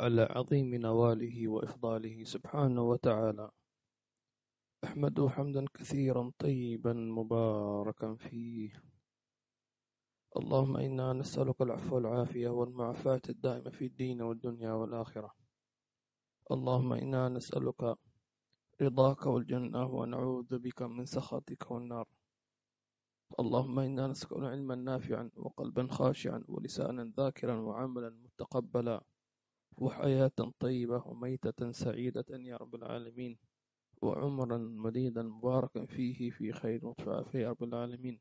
على عظيم نواله وإفضاله سبحانه وتعالى. أحمده حمدا كثيرا طيبا مباركا فيه. اللهم إنا نسألك العفو والعافية والمعافاة الدائمة في الدين والدنيا والآخرة. اللهم إنا نسألك رضاك والجنة ونعوذ بك من سخطك والنار. اللهم إنا نسألك علما نافعا وقلبا خاشعا ولسانا ذاكرا وعملا متقبلا. وحياة طيبة وميتة سعيدة يا رب العالمين وعمرا مديدا مباركا فيه في خير وفي يا رب العالمين.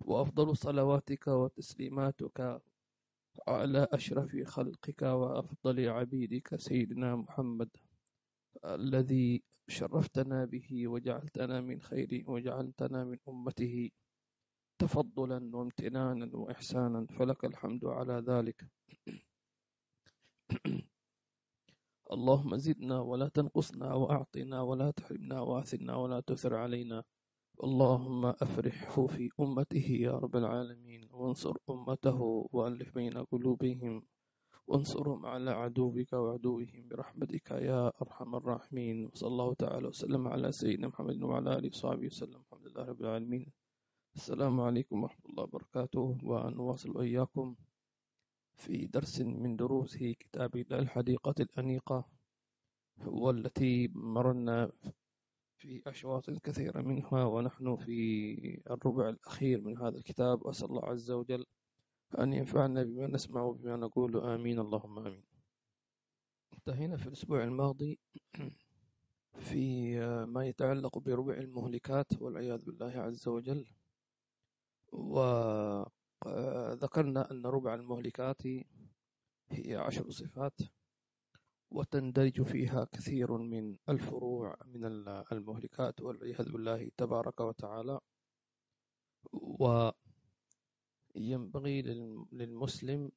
وأفضل صلواتك وتسليماتك على أشرف خلقك وأفضل عبيدك سيدنا محمد الذي شرفتنا به وجعلتنا من خير وجعلتنا من أمته تفضلا وامتنانا وإحسانا فلك الحمد على ذلك. اللهم زدنا ولا تنقصنا وأعطنا ولا تحرمنا وآثرنا ولا تثر علينا. اللهم أفرحه في أمته يا رب العالمين. وانصر أمته وألف بين قلوبهم. وانصرهم على عدوك وعدوهم برحمتك يا أرحم الراحمين. وصلى الله تعالى وسلم على سيدنا محمد وعلى آله وصحبه وسلم. الحمد لله رب العالمين. السلام عليكم ورحمة الله وبركاته. ونواصل إياكم في درس من دروس كتاب الحديقة الأنيقة والتي مرنا في أشواط كثيرة منها ونحن في الربع الأخير من هذا الكتاب. أسأل الله عز وجل أن ينفعنا بما نسمع وبما نقول. آمين. اللهم آمين. انتهينا في الأسبوع الماضي في ما يتعلق بربع المهلكات والعياذ بالله عز وجل. وذكرنا أن ربع المهلكات هي عشر صفات وتندرج فيها كثير من الفروع من المهلكات والعياذ بالله تبارك وتعالى. وينبغي للمسلم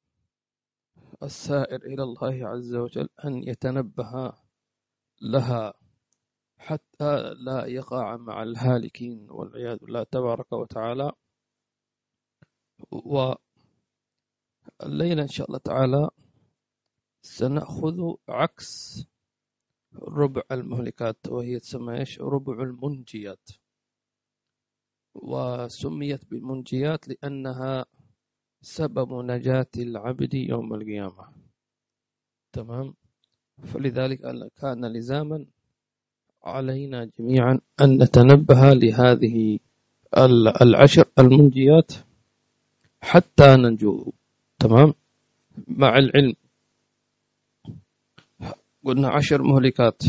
السائر إلى الله عز وجل أن يتنبه لها حتى لا يقع مع الهالكين والعياذ بالله تبارك وتعالى. والليلة إن شاء الله تعالى سنأخذ عكس ربع المهلكات وهي تسمى إيش؟ ربع المنجيات. وسميت بالمنجيات لأنها سبب نجاة العبد يوم القيامة. تمام؟ فلذلك كان لزاما علينا جميعا أن نتنبه لهذه العشر المنجيات. حتى ننجو. تمام؟ مع العلم. قلنا عشر مهلكات.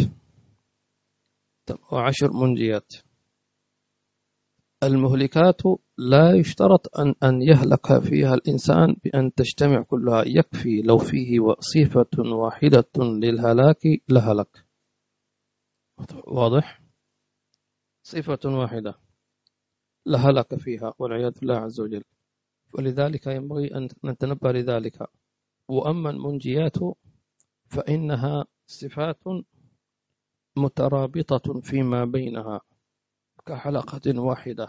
وعشر منجيات. المهلكات لا يشترط أن أن يهلك فيها الإنسان بأن تجتمع كلها. يكفي لو فيه صفة واحدة للهلاك لهلك. واضح؟ صفة واحدة لهلك فيها والعياذ بالله عز وجل. ولذلك ينبغي أن نتنبه لذلك. وأما المنجيات فإنها صفات مترابطة فيما بينها كحلقة واحدة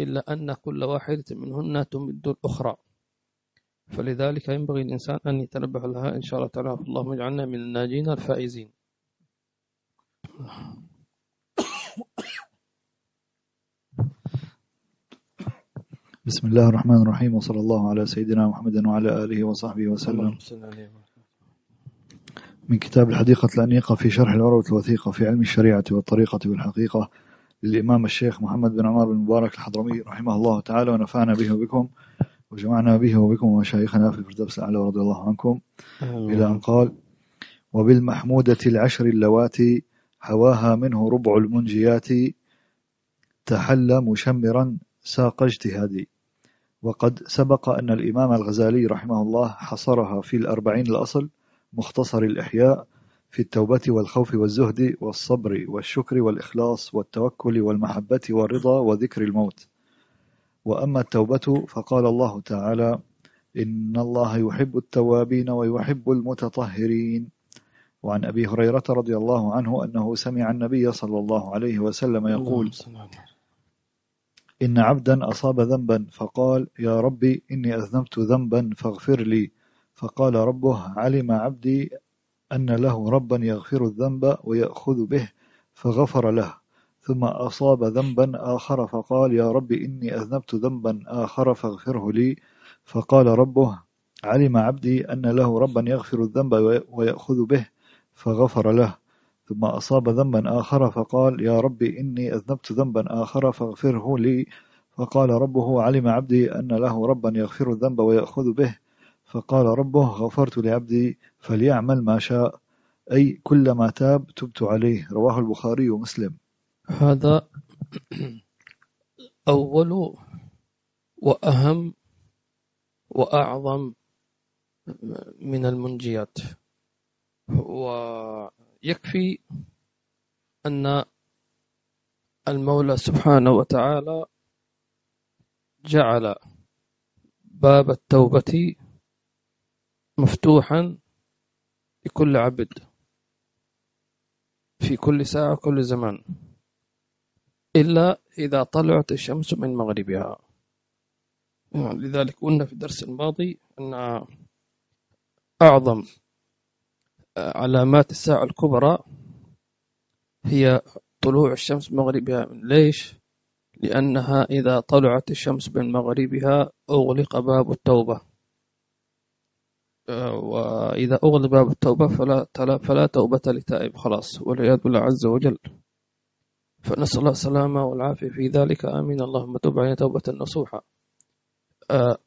إلا أن كل واحدة منهن تمد الأخرى. فلذلك ينبغي الإنسان أن يتنبه لها إن شاء الله تعالى. اللهم اجعلنا من الناجين الفائزين. بسم الله الرحمن الرحيم وصلى الله على سيدنا محمد وعلى آله وصحبه وسلم من كتاب الحديقة الأنيقة في شرح العروة الوثيقة في علم الشريعة والطريقة والحقيقة للإمام الشيخ محمد بن عمر بن مبارك الحضرمي رحمه الله تعالى ونفعنا به وبكم وجمعنا به وبكم ومشايخنا في الفردوس الأعلى ورضي الله عنكم إلى أن قال وبالمحمودة العشر اللواتي هواها منه ربع المنجيات تحل مشمرا ساق اجتهادي وقد سبق أن الإمام الغزالي رحمه الله حصرها في الأربعين الأصل مختصر الإحياء في التوبة والخوف والزهد والصبر والشكر والإخلاص والتوكل والمحبة والرضا وذكر الموت. وأما التوبة فقال الله تعالى إن الله يحب التوابين ويحب المتطهرين. وعن أبي هريرة رضي الله عنه أنه سمع النبي صلى الله عليه وسلم يقول إن عبدا أصاب ذنبا فقال يا ربي إني أذنبت ذنبا فاغفر لي. فقال ربه علم عبدي أن له ربا يغفر الذنب ويأخذ به فغفر له. ثم أصاب ذنبا آخر فقال يا رب إني أذنبت ذنبا آخر فاغفره لي. فقال ربه علم عبدي أن له ربا يغفر الذنب ويأخذ به فغفر له. ثم أصاب ذنبا آخر فقال يا رب إني أذنبت ذنبا آخر فاغفره لي. فقال ربه علم عبدي أن له ربا يغفر الذنب ويأخذ به. فقال ربه غفرت لعبدي فليعمل ما شاء. أي كلما تاب تبت عليه. رواه البخاري ومسلم. هذا أول وأهم وأعظم من المنجيات. ويكفي أن المولى سبحانه وتعالى جعل باب التوبة مفتوحا لكل عبد في كل ساعة كل زمان إلا إذا طلعت الشمس من مغربها. لذلك قلنا في الدرس الماضي أن أعظم علامات الساعة الكبرى هي طلوع الشمس مغربها ليش؟ لأنها إذا طلعت الشمس من مغربها أغلق باب التوبة. وإذا أغلق باب التوبة فلا, فلا توبة لتائب خلاص والعياذ بالله عز وجل. فنسأل الله السلامة والعافية. في ذلك آمين. اللهم تب علينا توبة نصوحة آه،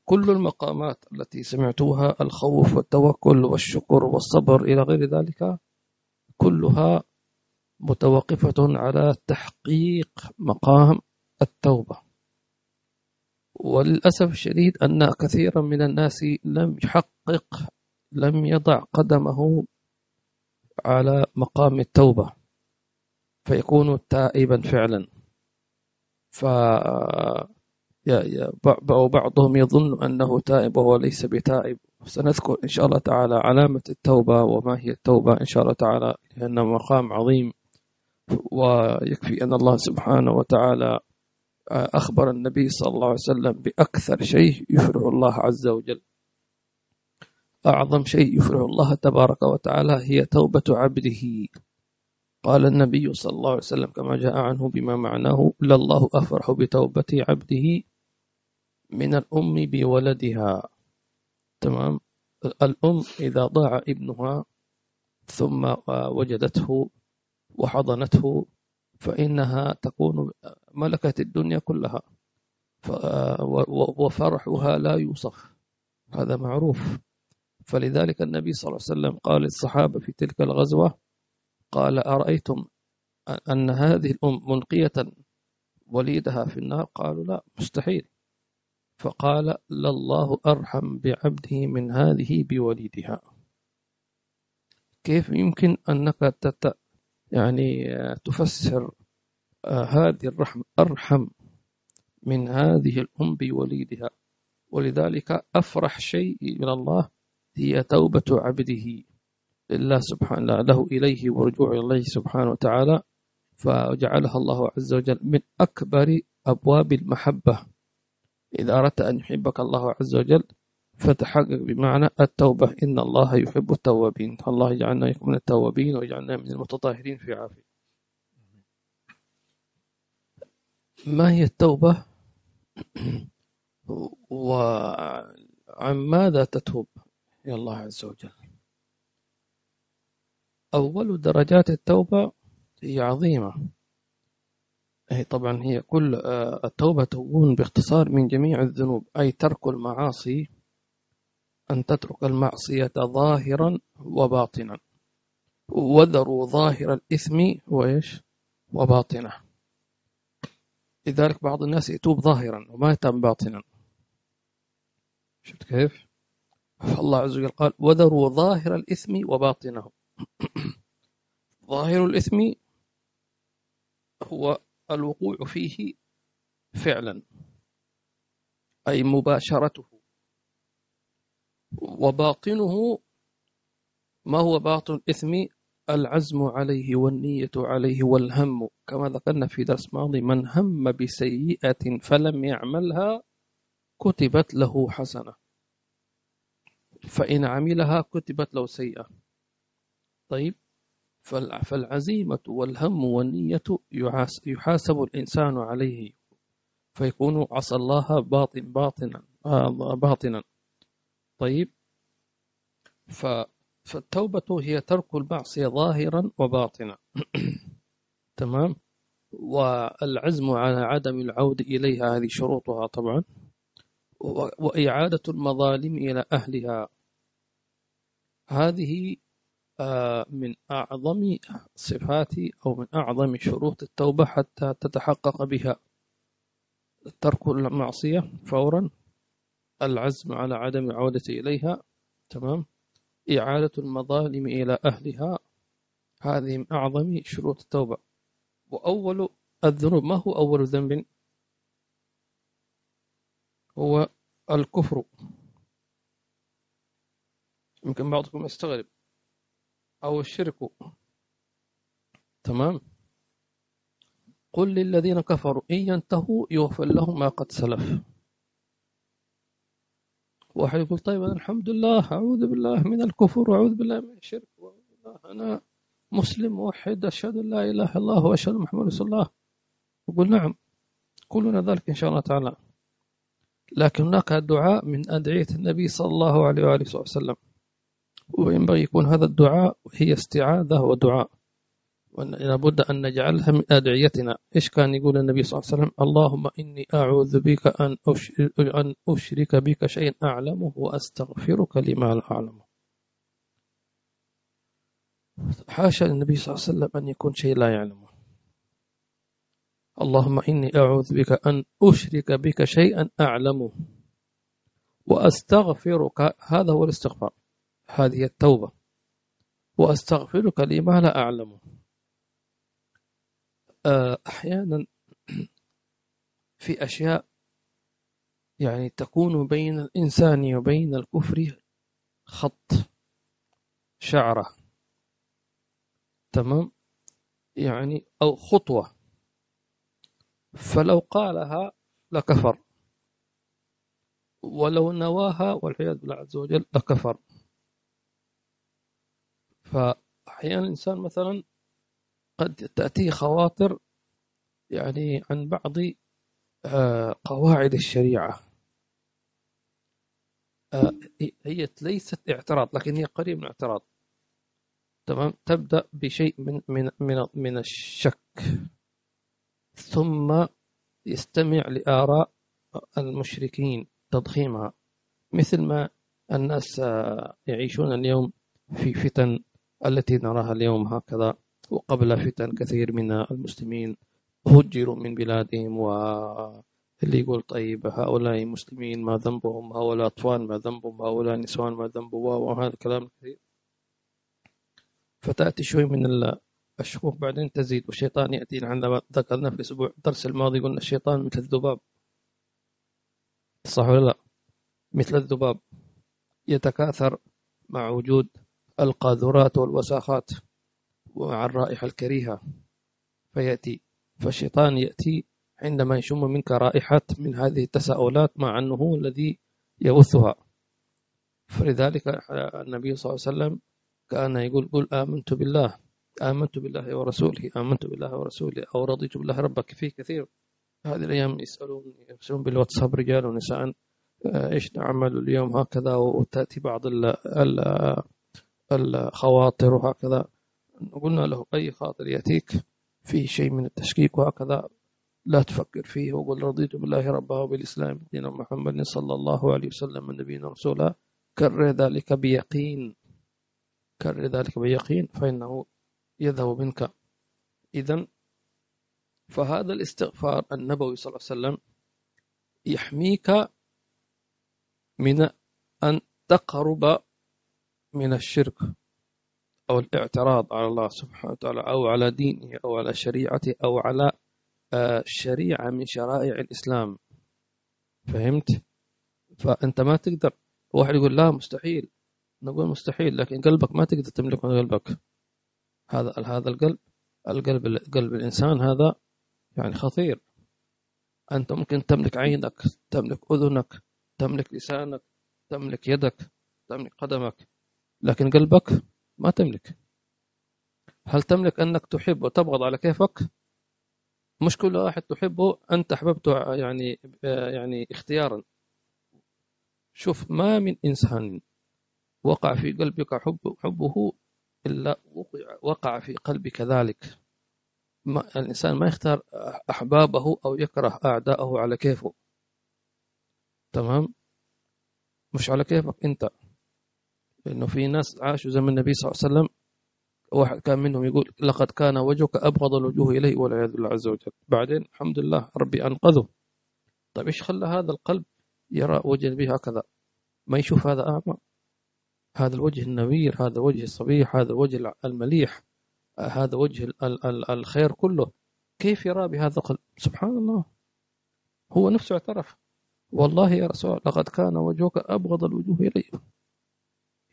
كل المقامات التي سمعتوها الخوف والتوكل والشكر والصبر إلى غير ذلك كلها متوقفة على تحقيق مقام التوبة. وللأسف الشديد أن كثيرا من الناس لم يحقق لم يضع قدمه على مقام التوبة فيكون تائبا فعلا. ف بعضهم يظن أنه تائب وهو ليس بتائب. سنذكر إن شاء الله تعالى علامة التوبة وما هي التوبة إن شاء الله تعالى لأنه مقام عظيم. ويكفي أن الله سبحانه وتعالى أخبر النبي صلى الله عليه وسلم بأكثر شيء يفرح الله عز وجل. أعظم شيء يفرح الله تبارك وتعالى هي توبة عبده. قال النبي صلى الله عليه وسلم كما جاء عنه بما معناه لله أفرح بتوبة عبده من الأم بولدها. تمام؟ الأم إذا ضاع ابنها ثم وجدته وحضنته فإنها تكون ملكة الدنيا كلها. وفرحها لا يوصف. هذا معروف. فلذلك النبي صلى الله عليه وسلم قال للصحابة في تلك الغزوة قال أرأيتم أن هذه الأم منقية وليدها في النار؟ قالوا لا مستحيل. فقال لله أرحم بعبده من هذه بوليدها. كيف يمكن أنك تت يعني تفسر هذه الرحمة أرحم من هذه الأم بوليدها؟ ولذلك أفرح شيء من الله هي توبة عبده لله سبحانه له إليه ورجوع الله سبحانه وتعالى فجعلها الله عز وجل من أكبر أبواب المحبة. إذا أردت أن يحبك الله عز وجل فتحقق بمعنى التوبة. إن الله يحب التوابين. الله يجعلنا من التوابين ويجعلنا من المتطهرين في عافية. ما هي التوبة؟ وعن ماذا تتوب إلى الله عز وجل؟ أول درجات التوبة هي عظيمة. هي طبعا هي كل آه، التوبة تكون باختصار من جميع الذنوب أي ترك المعاصي أن تترك المعصية ظاهرا وباطنا. وذروا ظاهر الإثم وإيش؟ وباطنه. لذلك بعض الناس يتوب ظاهرا وما يتوب باطنا. شفت كيف؟ فالله عز وجل قال وذروا ظاهر الإثم وباطنه. ظاهر الإثم هو الوقوع فيه فعلا أي مباشرته. وباطنه ما هو باطن الإثم العزم عليه والنية عليه والهم. كما ذكرنا في درس ماضي من هم بسيئة فلم يعملها كتبت له حسنة. فإن عملها كتبت له سيئة. طيب فالعزيمة والهم والنية يحاسب الإنسان عليه فيكون عصى الله باطن باطنا آه، باطنا. طيب. فالتوبة هي ترك المعصية ظاهرا وباطنا. تمام. والعزم على عدم العود إليها هذه شروطها طبعا. وإعادة المظالم إلى أهلها. هذه من أعظم صفات أو من أعظم شروط التوبة حتى تتحقق بها. ترك المعصية فورا العزم على عدم العودة إليها تمام؟ إعادة المظالم إلى أهلها هذه من أعظم شروط التوبة. وأول الذنوب ما هو أول ذنب؟ هو الكفر. يمكن بعضكم يستغرب. أو الشرك. تمام؟ قل للذين كفروا إن ينتهوا يغفر لهم ما قد سلف. واحد يقول طيب أنا الحمد لله أعوذ بالله من الكفر وأعوذ بالله من الشرك أنا مسلم موحد أشهد أن لا إله إلا الله وأشهد أن محمد رسول الله. يقول نعم كلنا ذلك إن شاء الله تعالى. لكن هناك دعاء من أدعية النبي صلى الله عليه وآله وسلم. وينبغي يكون هذا الدعاء هي استعاذة ودعاء. لابد أن نجعلها من أدعيتنا. إيش كان يقول النبي صلى الله عليه وسلم؟ اللهم إني أعوذ بك أن أشرك بك شيئا أعلمه وأستغفرك لما لا أعلمه حاشا للنبي صلى الله عليه وسلم أن يكون شيء لا يعلمه. اللهم إني أعوذ بك أن أشرك بك شيئا أعلمه وأستغفرك. هذا هو الاستغفار. هذه التوبة. وأستغفرك لما لا أعلمه آه، أحيانا في أشياء يعني تكون بين الإنسان وبين الكفر خط شعرة. تمام؟ يعني أو خطوة. فلو قالها لكفر. ولو نواها والعياذ بالله عز وجل لكفر. فأحيانا الإنسان مثلا قد تأتيه خواطر يعني عن بعض آه، قواعد الشريعة. آه، هي ليست اعتراض لكن هي قريب من اعتراض تمام؟ تبدأ بشيء من من من من الشك. ثم يستمع لآراء المشركين تضخيمها. مثل ما الناس آه، يعيشون اليوم في فتن التي نراها اليوم هكذا وقبل فتن كثير من المسلمين هجروا من بلادهم واللي يقول طيب هؤلاء مسلمين ما ذنبهم هؤلاء أطفال ما ذنبهم هؤلاء نسوان ما ذنبهم وهذا الكلام كثير فتأتي شوي من الشكوك بعدين تزيد والشيطان يأتي. عندما ذكرنا في الأسبوع الدرس الماضي قلنا الشيطان مثل الذباب. صح ولا لا؟ مثل الذباب. يتكاثر مع وجود القاذورات والوساخات ومع الرائحة الكريهة. فيأتي فالشيطان يأتي عندما يشم منك رائحة من هذه التساؤلات مع أنه هو الذي يبثها فلذلك النبي صلى الله عليه وسلم كان يقول قل آمنت بالله آمنت بالله ورسوله آمنت بالله ورسوله أو رضيت بالله ربك. في كثير هذه الأيام يسألون يرسلون بالواتساب رجال ونساء آه، إيش نعمل اليوم هكذا؟ وتأتي بعض الخواطر وهكذا. قلنا له أي خاطر يأتيك فيه شيء من التشكيك وهكذا لا تفكر فيه وقل رضيت بالله ربا وبالإسلام دين محمد صلى الله عليه وسلم نبينا رسولا كرر ذلك بيقين. كرر ذلك بيقين فإنه يذهب منك. إذا فهذا الاستغفار النبوي صلى الله عليه وسلم يحميك من أن تقرب من الشرك أو الاعتراض على الله سبحانه وتعالى أو على دينه أو على شريعته أو على آه، شريعة من شرائع الإسلام. فهمت؟ فأنت ما تقدر واحد يقول لا مستحيل نقول مستحيل لكن قلبك ما تقدر تملك من قلبك. هذا هذا القلب القلب قلب الإنسان هذا يعني خطير. أنت ممكن تملك عينك تملك أذنك تملك لسانك تملك يدك تملك قدمك. لكن قلبك ما تملك. هل تملك أنك تحب وتبغض على كيفك؟ مش كل واحد تحبه. أنت أحببته يعني يعني اختيارا. شوف ما من إنسان وقع في قلبك حب حبه إلا وقع في قلبك ذلك ما الإنسان ما يختار أحبابه أو يكره أعداءه على كيفه. تمام؟ مش على كيفك أنت. لأنه في ناس عاشوا زمن النبي صلى الله عليه وسلم واحد كان منهم يقول لقد كان وجهك أبغض الوجوه إليه والعياذ بالله عز وجل. بعدين الحمد لله ربي أنقذه. طيب إيش خلى هذا القلب يرى وجه النبي هكذا؟ ما يشوف هذا أعمى. هذا الوجه النوير هذا الوجه الصبيح هذا الوجه المليح هذا وجه الخير كله. كيف يرى بهذا القلب؟ سبحان الله. هو نفسه اعترف. والله يا رسول لقد كان وجهك أبغض الوجوه إلي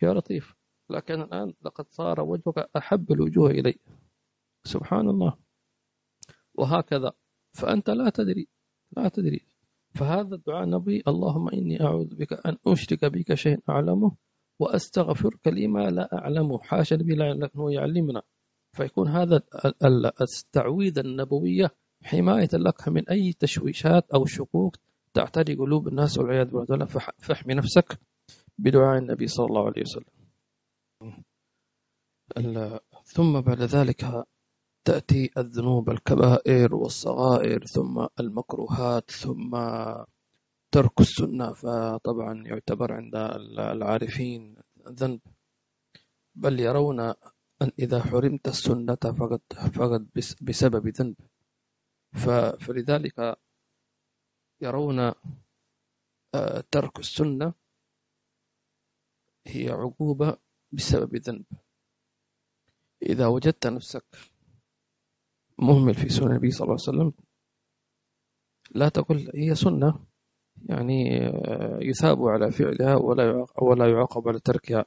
يا لطيف لكن الآن لقد صار وجهك أحب الوجوه إلي. سبحان الله. وهكذا. فأنت لا تدري لا تدري. فهذا الدعاء النبي اللهم إني أعوذ بك أن أشرك بك شيء أعلمه وأستغفرك لما لا أعلمه. حاشا نبي لكنه يعلمنا. فيكون هذا التعويذة النبوية حماية لك من أي تشويشات أو شكوك تعتري قلوب الناس والعياذ بالله. فاحمي نفسك. بدعاء النبي صلى الله عليه وسلم. ثم بعد ذلك تأتي الذنوب الكبائر والصغائر ثم المكروهات ثم ترك السنة. فطبعا يعتبر عند العارفين ذنب. بل يرون أن إذا حرمت السنة فقد, فقد بسبب ذنب. فلذلك يرون آه، ترك السنة هي عقوبة بسبب ذنب. إذا وجدت نفسك مهمل في سنة النبي صلى الله عليه وسلم لا تقل هي سنة يعني آه، يثاب على فعلها ولا ولا يعاقب على تركها.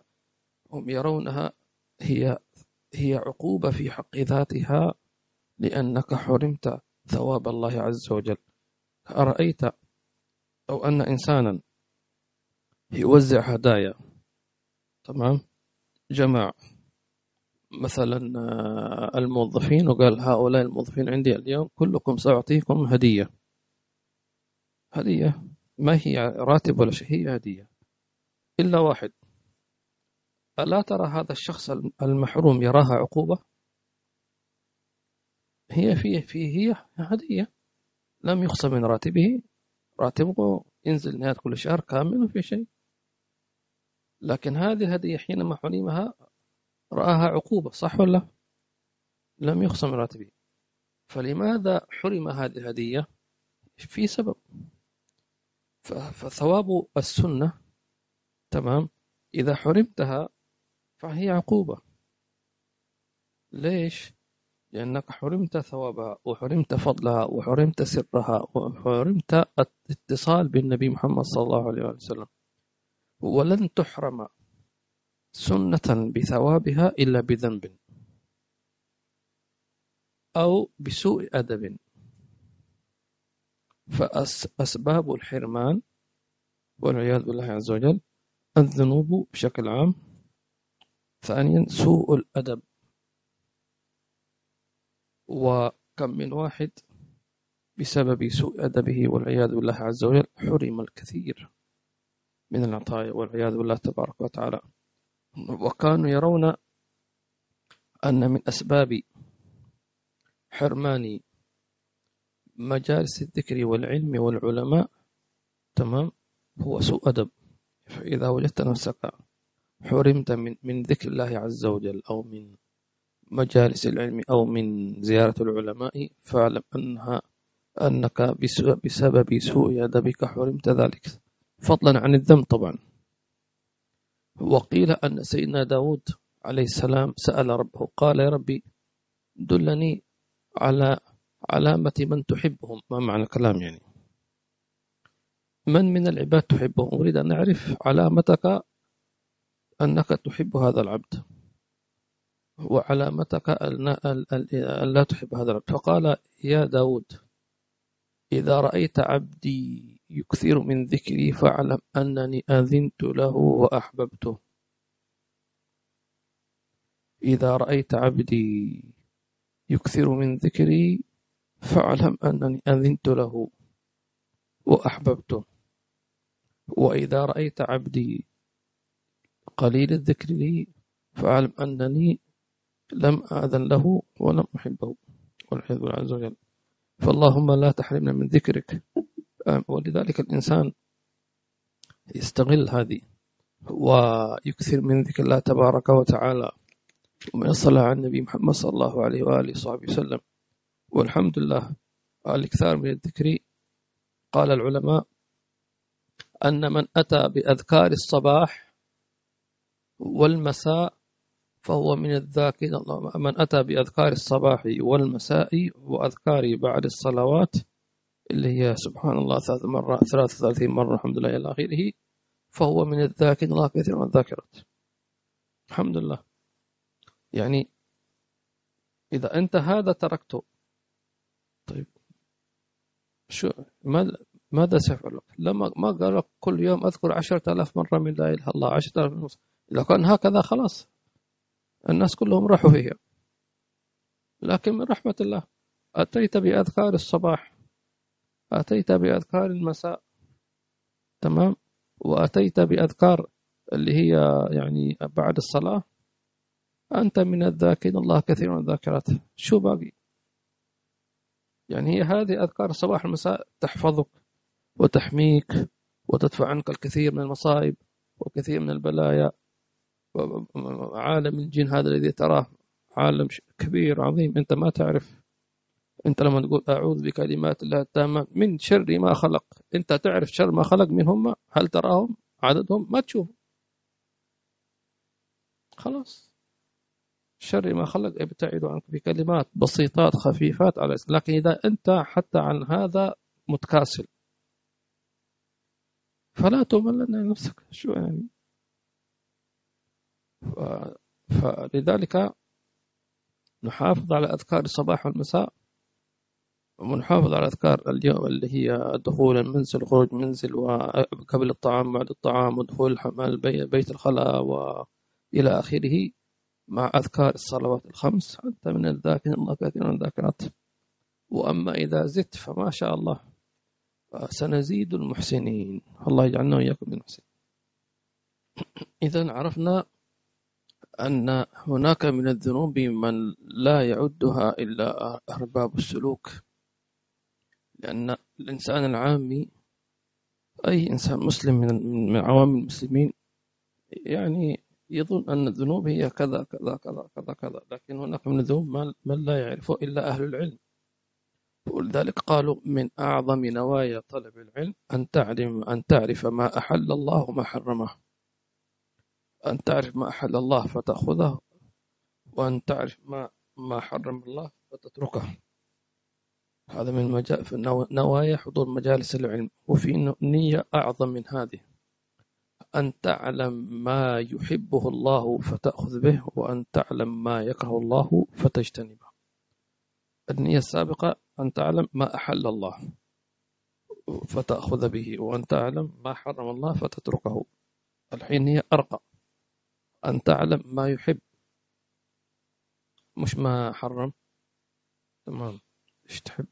هم يرونها هي هي عقوبة في حق ذاتها لأنك حرمت ثواب الله عز وجل. أرأيت لو أن إنسانا يوزع هدايا تمام؟ جمع مثلا آه، الموظفين وقال هؤلاء الموظفين عندي اليوم كلكم سأعطيكم هدية. هدية؟ ما هي راتب ولا شيء هي هدية. إلا واحد. ألا ترى هذا الشخص المحروم يراها عقوبة؟ هي فيه فيه هي هدية. لم يخصم من راتبه. راتبه ينزل نهاية كل شهر كامل وفي شيء. لكن هذه الهدية حينما حرمها رآها عقوبة صح ولا لم يخصم راتبه فلماذا حرم هذه الهدية؟ في سبب. فثواب السنة تمام؟ إذا حرمتها فهي عقوبة. ليش؟ لأنك حرمت ثوابها وحرمت فضلها وحرمت سرها وحرمت الاتصال بالنبي محمد صلى الله عليه وسلم. ولن تحرم سنة بثوابها إلا بذنب أو بسوء أدب. فأسباب الحرمان والعياذ بالله عز وجل الذنوب بشكل عام. ثانيا سوء الأدب. وكم من واحد بسبب سوء أدبه والعياذ بالله عز وجل حرم الكثير. من العطايا والعياذ بالله تبارك وتعالى. وكانوا يرون أن من أسباب حرمان مجالس الذكر والعلم والعلماء تمام هو سوء أدب. فإذا وجدت نفسك حرمت من, من ذكر الله عز وجل أو من مجالس العلم أو من زيارة العلماء فاعلم أنها أنك بسبب سوء أدبك حرمت ذلك. فضلا عن الذنب طبعا. وقيل أن سيدنا داود عليه السلام سأل ربه قال يا ربي دلني على علامة من تحبهم. ما معنى الكلام يعني؟ من من العباد تحبهم أريد أن أعرف علامتك أنك تحب هذا العبد. وعلامتك أن لا تحب هذا العبد. فقال يا داود إذا رأيت عبدي يكثر من ذكري فاعلم أنني أذنت له وأحببته. إذا رأيت عبدي يكثر من ذكري فاعلم أنني أذنت له وأحببته. وإذا رأيت عبدي قليل الذكر لي فاعلم أنني لم آذن له ولم أحبه. والعياذ بالله عز وجل. فاللهم لا تحرمنا من ذكرك. ولذلك الإنسان يستغل هذه ويكثر من ذكر الله تبارك وتعالى. ومن الصلاة على النبي محمد صلى الله عليه وآله وصحبه وسلم. والحمد لله الإكثار من الذكر. قال العلماء أن من أتى بأذكار الصباح والمساء فهو من الذاكرين. من أتى بأذكار الصباح والمساء وأذكار بعد الصلوات اللي هي سبحان الله ثلاث مرات 33 مرة الحمد لله إلى آخره فهو من الذاكرين الله كثير من الذاكرات. الحمد لله. يعني إذا أنت هذا تركته طيب شو ماذا سيفعل لك؟ لما ما قال لك كل يوم أذكر عشرة آلاف مرة من لا إله إلا الله عشرة آلاف إذا كان هكذا خلاص. الناس كلهم راحوا فيها. لكن من رحمة الله أتيت بأذكار الصباح. أتيت بأذكار المساء تمام؟ وأتيت بأذكار اللي هي يعني بعد الصلاة. أنت من الذاكرين الله كثير من الذاكرات شو باقي؟ يعني هي هذه أذكار الصباح والمساء تحفظك وتحميك وتدفع عنك الكثير من المصائب وكثير من البلايا. عالم الجن هذا الذي تراه عالم كبير عظيم. أنت ما تعرف. أنت لما تقول أعوذ بكلمات الله التامة من شر ما خلق. أنت تعرف شر ما خلق من هم؟ هل تراهم؟ عددهم؟ ما تشوف خلاص. شر ما خلق ابتعد عنك بكلمات بسيطات خفيفات على لكن إذا أنت حتى عن هذا متكاسل. فلا تملن نفسك. شو يعني؟ فلذلك نحافظ على أذكار الصباح والمساء. ونحافظ على أذكار اليوم اللي هي دخول المنزل وخروج المنزل وقبل الطعام بعد الطعام ودخول بيت الخلاء وإلى آخره مع أذكار الصلوات الخمس. أنت من الذاكرين الله كثير من الذاكرات وأما إذا زدت فما شاء الله سنزيد المحسنين. الله يجعلنا وإياكم من المحسنين. إذا عرفنا أن هناك من الذنوب من لا يعدها إلا أرباب السلوك. لأن الإنسان العامي أي إنسان مسلم من عوام المسلمين يعني يظن أن الذنوب هي كذا كذا كذا كذا كذا. لكن هناك من الذنوب من لا يعرفه إلا أهل العلم. ولذلك قالوا من أعظم نوايا طلب العلم أن تعلم أن تعرف ما أحل الله وما حرمه. أن تعرف ما أحل الله فتأخذه وأن تعرف ما ما حرم الله فتتركه. هذا من مجال في نوايا حضور مجالس العلم. وفي نية أعظم من هذه. أن تعلم ما يحبه الله فتأخذ به وأن تعلم ما يكره الله فتجتنبه. النية السابقة أن تعلم ما أحل الله فتأخذ به وأن تعلم ما حرم الله فتتركه. الحين هي أرقى. أن تعلم ما يحب. مش ما حرم. تمام. إيش تحب؟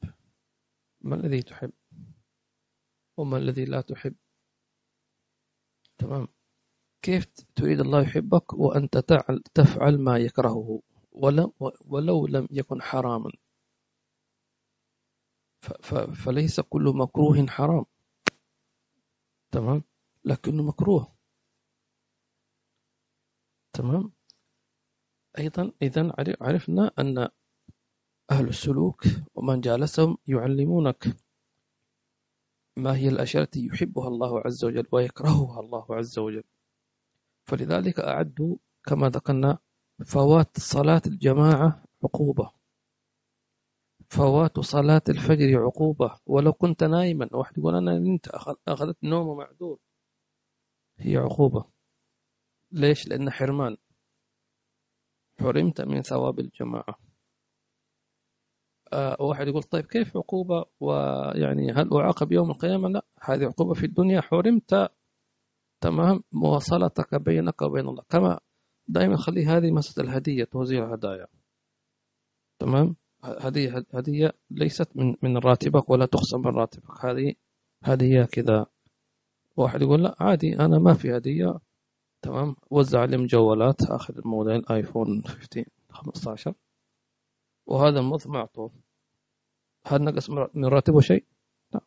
ما الذي تحب؟ وما الذي لا تحب؟ تمام. كيف تريد الله يحبك وأنت تفعل ما يكرهه؟ ولو, ولو لم يكن حراما. فليس كل مكروه حرام. تمام؟ لكنه مكروه. تمام؟ أيضا إذا عرفنا أن أهل السلوك ومن جالسهم يعلمونك ما هي الأشياء التي يحبها الله عز وجل ويكرهها الله عز وجل. فلذلك أعدوا كما ذكرنا فوات صلاة الجماعة عقوبة. فوات صلاة الفجر عقوبة. ولو كنت نائما واحد يقول أنا نمت أخذت نوم معذور. هي عقوبة. ليش؟ لأن حرمان. حرمت من ثواب الجماعة. واحد يقول طيب كيف عقوبة؟ ويعني هل أعاقب يوم القيامة؟ لا هذه عقوبة في الدنيا. حرمت. تمام. مواصلتك بينك وبين الله. كما دائما خلي هذه مسألة الهدية توزيع الهدايا. تمام. هذه هدية ليست من من راتبك ولا تخصم من راتبك. هذه هدية كذا. واحد يقول لا عادي أنا ما في هدية. تمام. وزع عليهم جوالات آخر الموديل آيفون 15 15 وهذا الموظف أعطوه هل نقص من راتبه شيء؟ لا.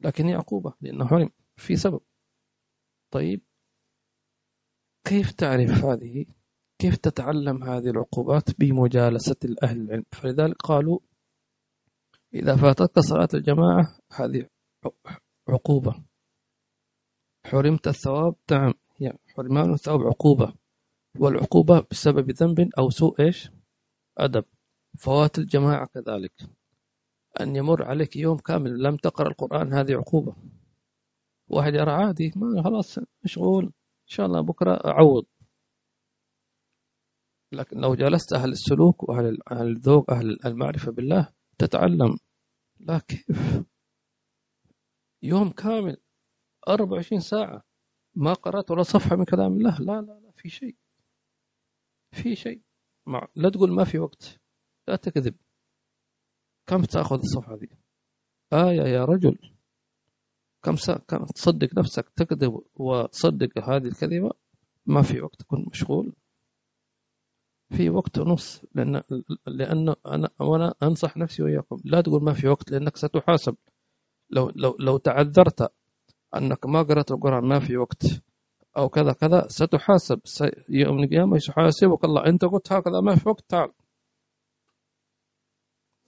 لكن هي عقوبة لأنه حرم في سبب. طيب. كيف تعرف هذه؟ كيف تتعلم هذه العقوبات بمجالسة الأهل العلم؟ فلذلك قالوا إذا فاتتك صلاة الجماعة هذه عقوبة. حرمت الثواب نعم. يعني حرمان الثواب عقوبة. والعقوبة بسبب ذنب أو سوء إيش؟ أدب. فوات الجماعة كذلك. أن يمر عليك يوم كامل لم تقرأ القرآن هذه عقوبة. واحد يرى عادي ما خلاص مشغول إن شاء الله بكرة أعوض. لكن لو جلست أهل السلوك وأهل الذوق أهل المعرفة بالله تتعلم. لا كيف؟ يوم كامل 24 ساعة ما قرأت ولا صفحة من كلام الله. لا لا لا في شيء. في شيء. مع لا تقول ما في وقت. لا تكذب. كم تأخذ الصفحة دي؟ آية يا رجل. كم ساعة كم تصدق نفسك تكذب وتصدق هذه الكذبة ما في وقت تكون مشغول. في وقت ونص لأن لأنه أنا وأنا أنصح نفسي وإياكم لا تقول ما في وقت لأنك ستحاسب. لو لو لو تعذرت أنك ما قرأت القرآن ما في وقت. أو كذا كذا ستحاسب. يوم القيامة يحاسبك الله أنت قلت هكذا ما في وقت تعال.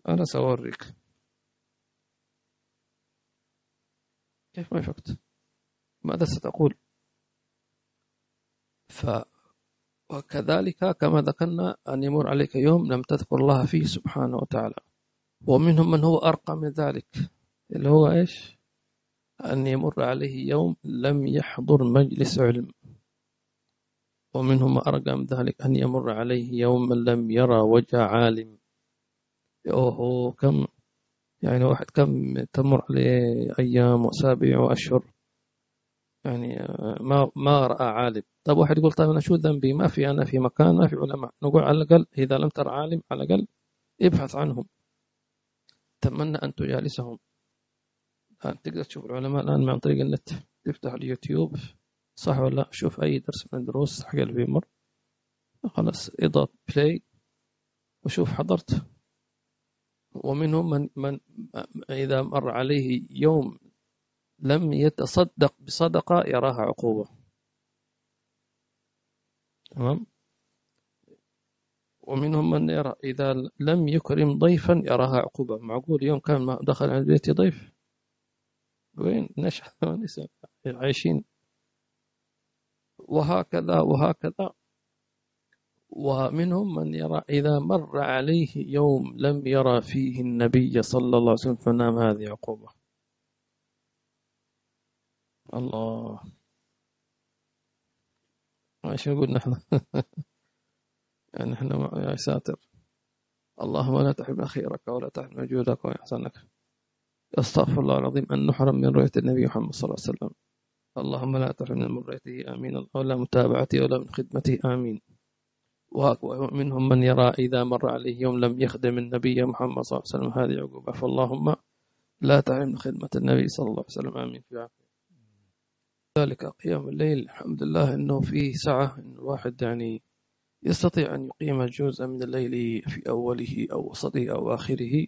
أنا سأوريك. كيف ما في وقت ماذا ستقول؟ ف وكذلك كما ذكرنا أن يمر عليك يوم لم تذكر الله فيه سبحانه وتعالى. ومنهم من هو أرقى من ذلك اللي هو إيش؟ أن يمر عليه يوم لم يحضر مجلس علم. ومنهم أرقى من ذلك أن يمر عليه يوم لم يرى وجه عالم. أوه كم؟ يعني واحد كم تمر عليه أيام وأسابيع وأشهر؟ يعني ما ما رأى عالم. طيب واحد يقول طيب أنا شو ذنبي؟ ما في أنا في مكان ما في علماء. نقول على الأقل إذا لم ترى عالم على الأقل ابحث عنهم. تمنى أن تجالسهم. الآن تقدر تشوف العلماء الآن عن طريق النت. تفتح اليوتيوب. صح ولا لا؟ شوف أي درس من الدروس حق اللي بيمر. خلاص اضغط بلاي وشوف حضرت. ومنهم من, من إذا مر عليه يوم لم يتصدق بصدقة يراها عقوبة. تمام؟ ومنهم من يرى إذا لم يكرم ضيفا يراها عقوبة. معقول يوم كان ما دخل على بيتي ضيف؟ وين؟ نشأ. عايشين. وهكذا وهكذا. ومنهم من يرى إذا مر عليه يوم لم يرى فيه النبي صلى الله عليه وسلم فنام هذه عقوبة. الله. إيش نقول نحن؟ يعني إحنا يا ساتر. اللهم لا تحرمنا خيرك ولا تحرمنا جودك واحسانك أستغفر الله العظيم أن نحرم من رؤية النبي محمد صلى الله عليه وسلم. اللهم لا تحرمنا من رؤيته آمين. ولا متابعته ولا من خدمته آمين. ومنهم من يرى إذا مر عليه يوم لم يخدم النبي محمد صلى الله عليه وسلم هذه عقوبة. فاللهم لا تحرمنا خدمة النبي صلى الله عليه وسلم. آمين. في ذلك قيام الليل. الحمد لله أنه فيه سعة أن الواحد يعني يستطيع أن يقيم جزء من الليل في أوله أو وسطه أو آخره.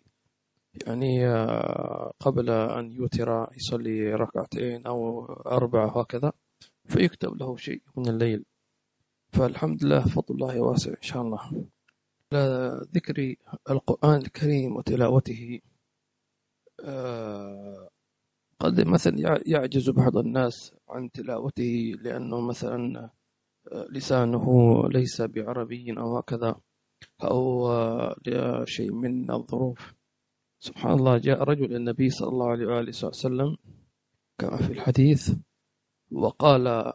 يعني آه، قبل أن يوتر يصلي ركعتين أو أربعة هكذا فيكتب له شيء من الليل. فالحمد لله فضل الله واسع إن شاء الله. على ذكر القرآن الكريم وتلاوته آه، قد مثلا يعجز بعض الناس عن تلاوته لأنه مثلا آه، لسانه ليس بعربي أو هكذا أو لشيء من الظروف. سبحان الله جاء رجل النبي صلى الله عليه وآله وسلم كما في الحديث وقال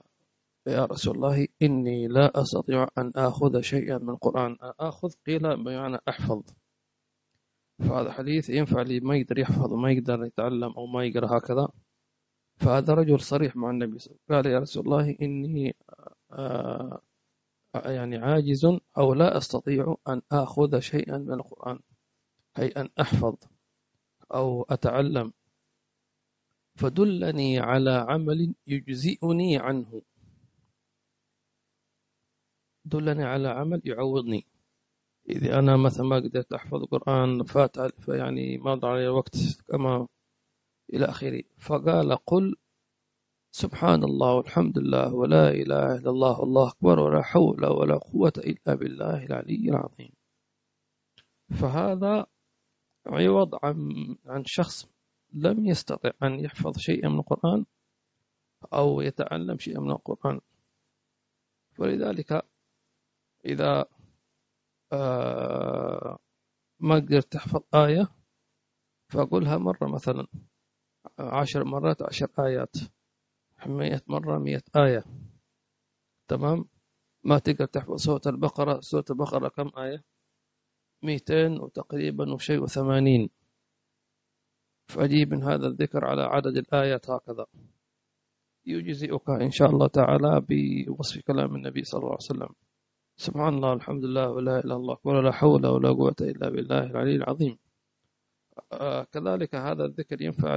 يا رسول الله إني لا أستطيع أن آخذ شيئا من القرآن. آخذ قيل بمعنى أحفظ. فهذا حديث ينفع لي ما يقدر يحفظ وما يقدر يتعلم أو ما يقرأ هكذا. فهذا رجل صريح مع النبي صلى الله عليه وسلم. قال يا رسول الله إني آه يعني عاجز أو لا أستطيع أن آخذ شيئا من القرآن. أي أن أحفظ أو أتعلم. فدلني على عمل يجزئني عنه. دلني على عمل يعوضني. إذا أنا مثلا ما قدرت أحفظ القرآن فات يعني ما ضاع علي الوقت كما إلى آخره. فقال قل سبحان الله والحمد لله ولا إله إلا الله والله أكبر ولا حول ولا قوة إلا بالله العلي العظيم. فهذا عوض عن عن شخص لم يستطع أن يحفظ شيئا من القرآن أو يتعلم شيئا من القرآن. ولذلك إذا آه، ما قدرت تحفظ آية فأقولها مرة مثلا عشر مرات عشر آيات مئة مرة مئة آية. تمام؟ ما تقدر تحفظ سورة البقرة. سورة البقرة كم آية؟ مئتين وتقريبا وشيء وثمانين. فأجيب من هذا الذكر على عدد الآيات هكذا. يجزئك إن شاء الله تعالى بوصف كلام النبي صلى الله عليه وسلم. سبحان الله الحمد لله ولا إله إلا الله ولا حول ولا قوة إلا بالله العلي العظيم كذلك هذا الذكر ينفع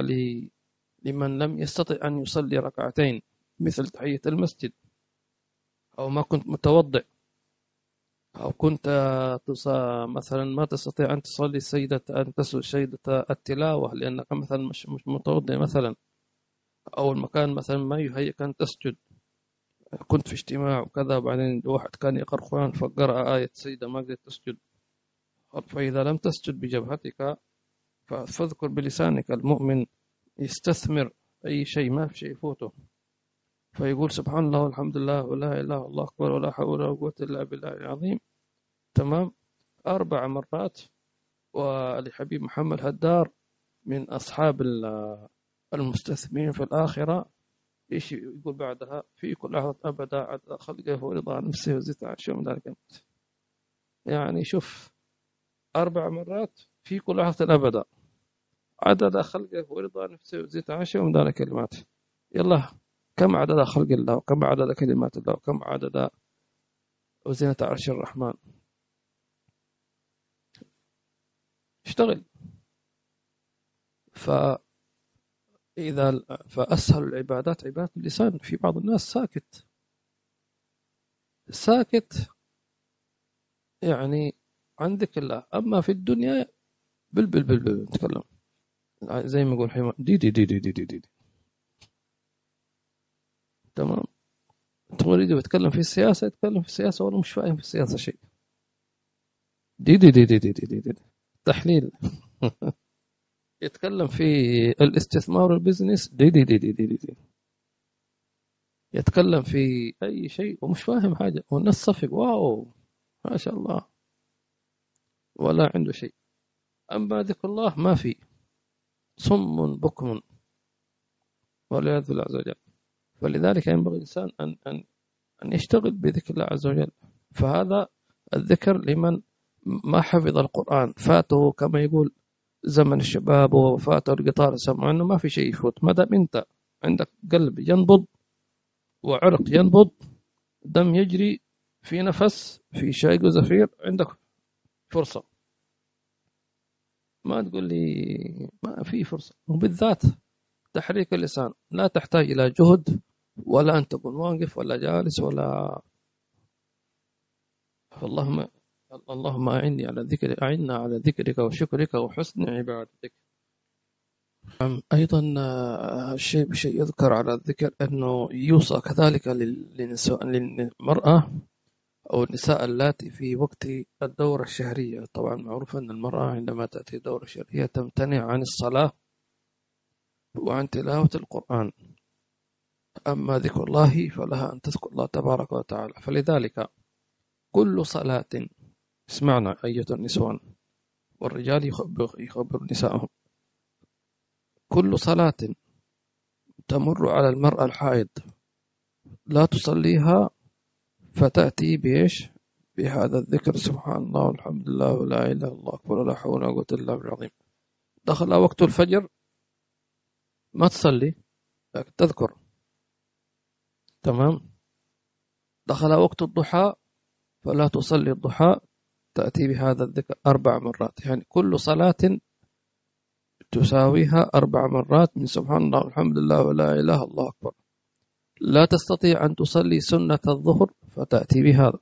لمن لم يستطع أن يصلي ركعتين مثل تحية المسجد أو ما كنت متوضئ أو كنت مثلا ما تستطيع أن تصلي سيدة أن تسجد سيدة التلاوة لأنك مثلا مش متوضئ مثلا أو المكان مثلا ما يهيئك أن تسجد كنت في اجتماع وكذا وبعدين واحد كان يقرأ قرآن فقرأ آية سيدة ما قدرت تسجد. فإذا لم تسجد بجبهتك فاذكر بلسانك المؤمن يستثمر أي شيء ما في شيء يفوته. فيقول سبحان الله والحمد لله ولا إله الله أكبر ولا حول ولا قوة إلا بالله العظيم. تمام. أربع مرات ولحبيب محمد هدار من أصحاب المستثمرين في الآخرة إيش يقول بعدها في كل لحظة أبدا عدد خلقه ورضا نفسه وزيت عشان من ذلك يعني شوف أربع مرات في كل لحظة أبدا عدد خلقه ورضا نفسه وزيت عرشه من ذلك الكلمات يلا كم عدد خلق الله؟ وكم عدد كلمات الله؟ وكم عدد وزينة عرش الرحمن؟ اشتغل. ف إذا فأسهل العبادات عبادة اللسان في بعض الناس ساكت ساكت يعني عندك الله أما في الدنيا بل بل بل نتكلم زي ما يقول حيوان دي دي دي دي دي دي, دي. تمام تريد يتكلم في السياسة يتكلم في السياسة ولا مش فاهم في السياسة شيء دي دي دي دي دي دي, دي, دي. تحليل يتكلم في الاستثمار وال business دي دي دي دي دي, دي, دي. يتكلم في أي شيء ومش فاهم حاجة. والناس صفق. wow ما شاء الله. ولا عنده شيء. أما ذكر الله ما في. صم بكم. والعياذ بالله عز وجل. فلذلك ينبغي الإنسان أن أن أن يشتغل بذكر الله عز وجل. فهذا الذكر لمن ما حفظ القرآن. فاته كما يقول زمن الشباب وفاته القطار سمع أنه ما في شيء يفوت. ما دام أنت عندك قلب ينبض وعرق ينبض دم يجري في نفس في شاي وزفير عندك فرصة. ما تقول لي ما في فرصة. وبالذات تحريك اللسان. لا تحتاج إلى جهد ولا أن تكون واقف ولا جالس ولا. اللهم اللهم أعني على ذكر أعنا على ذكرك وشكرك وحسن عبادتك. أيضا الشيء بشيء يذكر على الذكر أنه يوصى كذلك للمرأة أو النساء اللاتي في وقت الدورة الشهرية. طبعا معروف أن المرأة عندما تأتي الدورة الشهرية تمتنع عن الصلاة وعن تلاوة القرآن. أما ذكر الله فلها أن تذكر الله تبارك وتعالى. فلذلك كل صلاة اسمعنا. أيها النسوان. والرجال يخبر, يخبر نسائهم كل صلاة تمر على المرأة الحائض. لا تصليها فتأتي بإيش؟ بهذا الذكر. سبحان الله والحمد لله ولا إله إلا الله أكبر حول ولا قوة إلا بالله العظيم. دخل وقت الفجر. ما تصلي؟ لكن تذكر. تمام؟ دخل وقت الضحى. فلا تصلي الضحى. تأتي بهذا الذكر أربع مرات. يعني كل صلاة تساويها أربع مرات من سبحان الله والحمد لله ولا إله الله أكبر. لا تستطيع أن تصلي سنة الظهر فتأتي بهذا.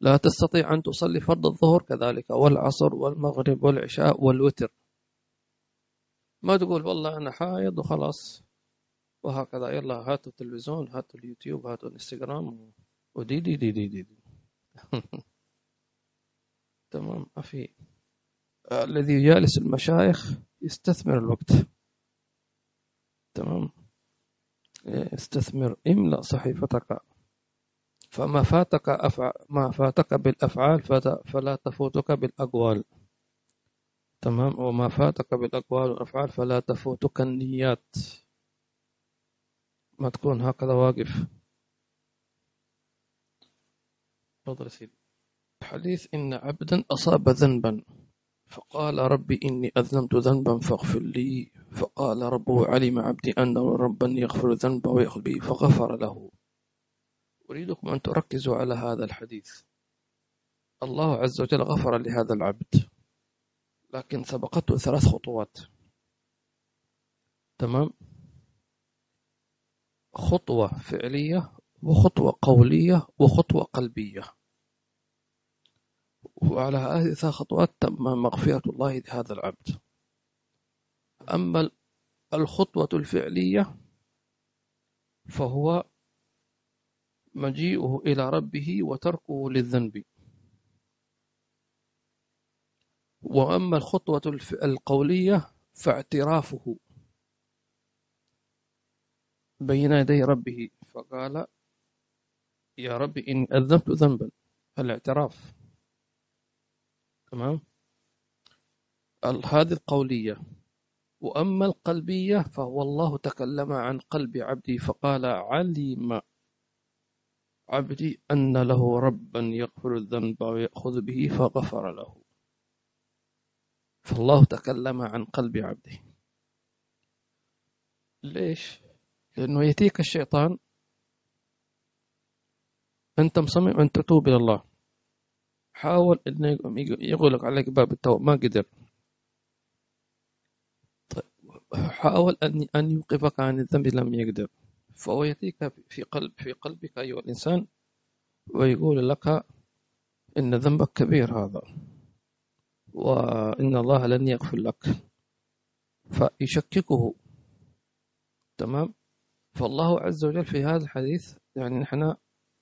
لا تستطيع أن تصلي فرض الظهر كذلك والعصر والمغرب والعشاء والوتر. ما تقول والله أنا حايض وخلاص وهكذا. يلا هاتوا التلفزيون هاتوا اليوتيوب هاتوا الإنستغرام ودي دي دي دي دي, دي. تمام أفي الذي يجالس المشايخ يستثمر الوقت. تمام. استثمر املأ صحيفتك. فما فاتك أفع... ما فاتك بالأفعال فلا تفوتك بالأقوال. تمام. وما فاتك بالأقوال والأفعال فلا تفوتك النيات. ما تكون هكذا واقف. تفضل سيدي. حديث إن عبدا أصاب ذنبا. فقال ربي إني أذنبت ذنبا فاغفر لي. فقال ربه علم عبدي أنه ربا يغفر الذنب ويأخذ به فغفر له. أريدكم أن تركزوا على هذا الحديث. الله عز وجل غفر لهذا العبد. لكن سبقته ثلاث خطوات. تمام؟ خطوة فعلية وخطوة قولية وخطوة قلبية. وعلى هذه الثلاث خطوات تم مغفرة الله لهذا العبد. أما الخطوة الفعلية فهو مجيئه إلى ربه وتركه للذنب. وأما الخطوة القولية فاعترافه بين يدي ربه. فقال يا رب إن أذنبت ذنبا. الاعتراف. تمام؟ هذه القولية. وأما القلبية فهو الله تكلم عن قلب عبدي فقال علم عبدي أن له ربا يغفر الذنب ويأخذ به فغفر له. فالله تكلم عن قلب عبده. ليش؟ لأنه يأتيك الشيطان. أنت مصمم أن تتوب إلى الله. حاول أن يغلق عليك باب التوبة ما قدر. طيب حاول أن أن يوقفك عن الذنب لم يقدر. فهو يأتيك في قلب في قلبك أيها الإنسان ويقول لك إن ذنبك كبير هذا وإن الله لن يغفر لك. فيشككه. تمام؟ فالله عز وجل في هذا الحديث يعني نحن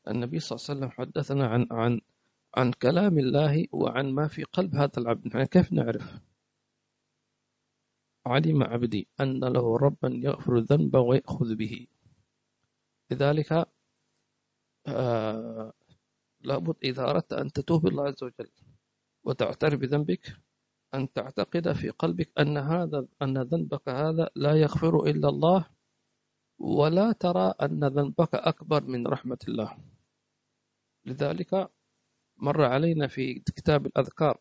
النبي صلى الله عليه وسلم حدثنا عن عن عن كلام الله وعن ما في قلب هذا العبد. نحن كيف نعرف؟ علم عبدي أن له ربا يغفر الذنب ويأخذ به. لذلك آه لابد إذا أردت أن تتوب الله عز وجل وتعترف بذنبك أن تعتقد في قلبك أن هذا أن ذنبك هذا لا يغفر إلا الله ولا ترى أن ذنبك أكبر من رحمة الله. لذلك مر علينا في كتاب الأذكار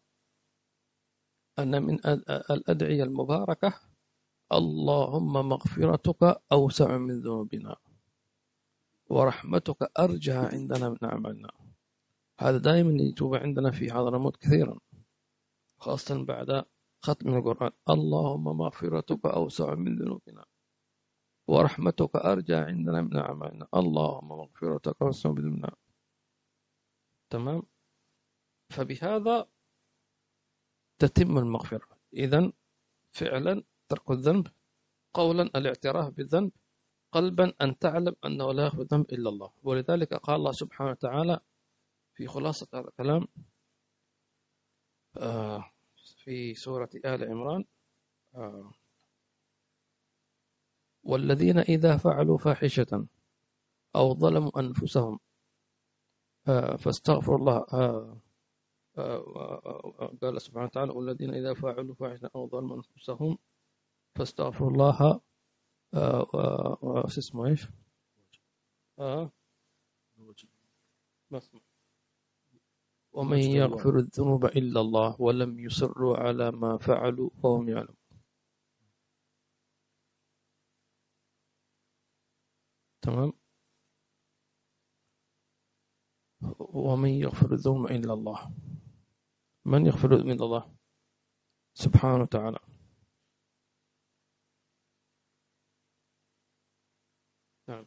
أن من الأدعية المباركة اللهم مغفرتك أوسع من ذنوبنا ورحمتك أرجى عندنا من أعمالنا. هذا دائما يتوب عندنا في حضرموت كثيرا خاصة بعد ختم القرآن. اللهم مغفرتك أوسع من ذنوبنا ورحمتك أرجى عندنا من أعمالنا. اللهم مغفرتك أوسع من ذنوبنا. تمام؟ فبهذا تتم المغفرة. إذا فعلا ترك الذنب قولا الاعتراف بالذنب قلبا أن تعلم أنه لا يغفر الذنب إلا الله. ولذلك قال الله سبحانه وتعالى في خلاصة هذا الكلام آه، في سورة آل عمران آه، والذين إذا فعلوا فاحشة أو ظلموا أنفسهم آه، فاستغفر الله قال سبحانه وتعالى والذين إذا فعلوا فاحشة أو ظلموا أنفسهم فاستغفروا الله اسمه إيش؟ آه بس ومن يغفر الذنوب إلا الله ولم يصروا على ما فعلوا وهم يعلمون. تمام؟ ومن يغفر الذنوب إلا الله. من يغفر من الله سبحانه وتعالى. نعم.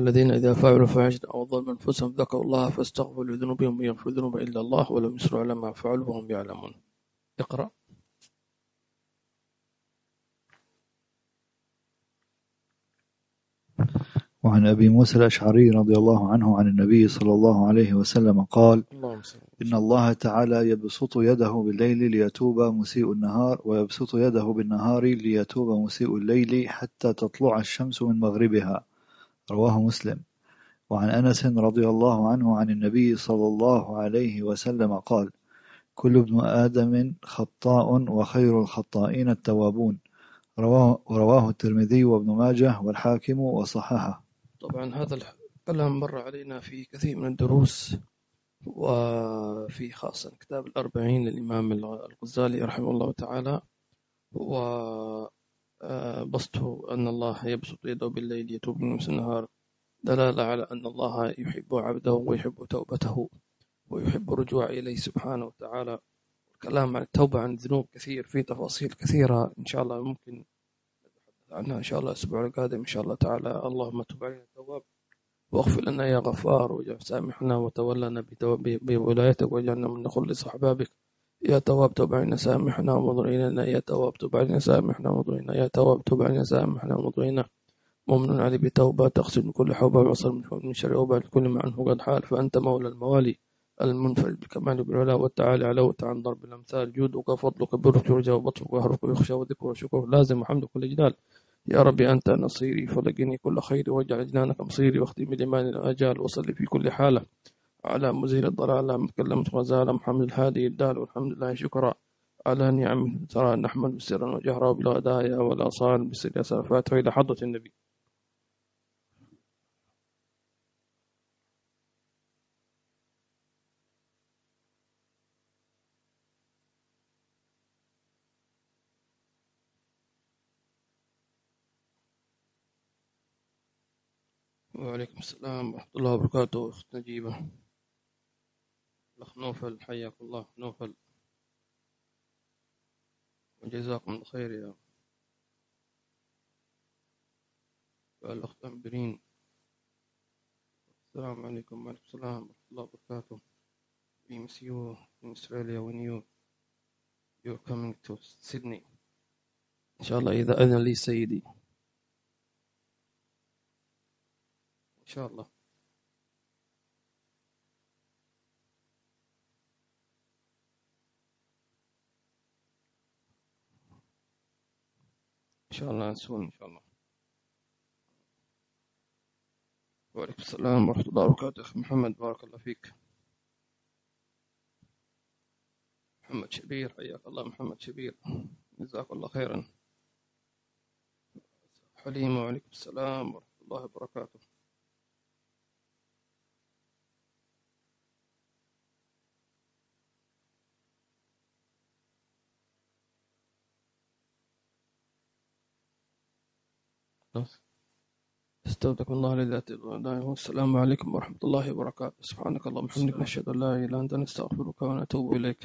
الذين إذا فعلوا فاحشة أو ظلموا أنفسهم ذكروا الله فاستغفروا لذنوبهم ويغفر الذنوب إلا الله ولم يصروا على ما فعلوا وهم يعلمون. اقرأ. وعن أبي موسى الأشعري رضي الله عنه عن النبي صلى الله عليه وسلم قال إن الله تعالى يبسط يده بالليل ليتوب مسيء النهار ويبسط يده بالنهار ليتوب مسيء الليل حتى تطلع الشمس من مغربها. رواه مسلم. وعن أنس رضي الله عنه عن النبي صلى الله عليه وسلم قال كل ابن آدم خطاء وخير الخطائين التوابون. رواه, رواه الترمذي وابن ماجه والحاكم وصححه. طبعا هذا الكلام مر علينا في كثير من الدروس وفي خاصة كتاب الأربعين للإمام الغزالي رحمه الله تعالى وبسطه أن الله يبسط يده بالليل يتوب من النهار. دلالة على أن الله يحب عبده ويحب توبته ويحب الرجوع إليه سبحانه وتعالى. الكلام عن التوبة عن الذنوب كثير في تفاصيل كثيرة إن شاء الله ممكن عنها إن شاء الله الأسبوع القادم إن شاء الله تعالى اللهم تب علينا التواب. واغفر لنا يا غفار واجعل سامحنا وتولنا بولايتك واجعلنا من نخلص أحبابك. يا تواب تب علينا سامحنا ومضر إلينا. يا تواب تب علينا سامحنا ومضر يا تواب تب علينا سامحنا ومضر مؤمن علي بتوبة تغسل كل حوبة وعصر من شر أوبة كل ما عنه قد حال. فأنت مولى الموالي المنفرد بالكمال بالعلا والتعالي على وتعن ضرب الأمثال. جودك فضلك برك رجاء وبطرك وهرك ويخشى وذكر وشكر. لازم وحمدك والإجلال يا ربي أنت نصيري فلقني كل خير واجعل جنانك مصيري واختم بالإيمان الآجال وصلي في كل حالة. على مزيل الضلال مكلمت غزال محمد الهادي الدال والحمد لله شكرا. على نعم ترى نحمد سرا وجهرا بالغدايا والأصال بسر الفاتحة إلى حضرة النبي. وعليكم السلام ورحمة الله وبركاته. أخت نجيبة. الأخ نوفل حياك الله. نوفل. وجزاكم الله خير يا الأخت أمبرين. السلام عليكم. وعليكم السلام ورحمة الله وبركاته. We miss you in Australia when you you're coming to Sydney. إن شاء الله إذا أذن لي سيدي. شاء الله. إن شاء الله نسون إن شاء الله. وعليكم السلام ورحمة الله وبركاته. أخي محمد بارك الله فيك. محمد شبير حياك الله محمد شبير. جزاك الله خيرا. حليم وعليكم السلام ورحمة الله وبركاته. استودعكم الله لذات والسلام عليكم ورحمة الله وبركاته. سبحانك اللهم وبحمدك نشهد أن لا إله إلا أنت نستغفرك ونتوب إليك.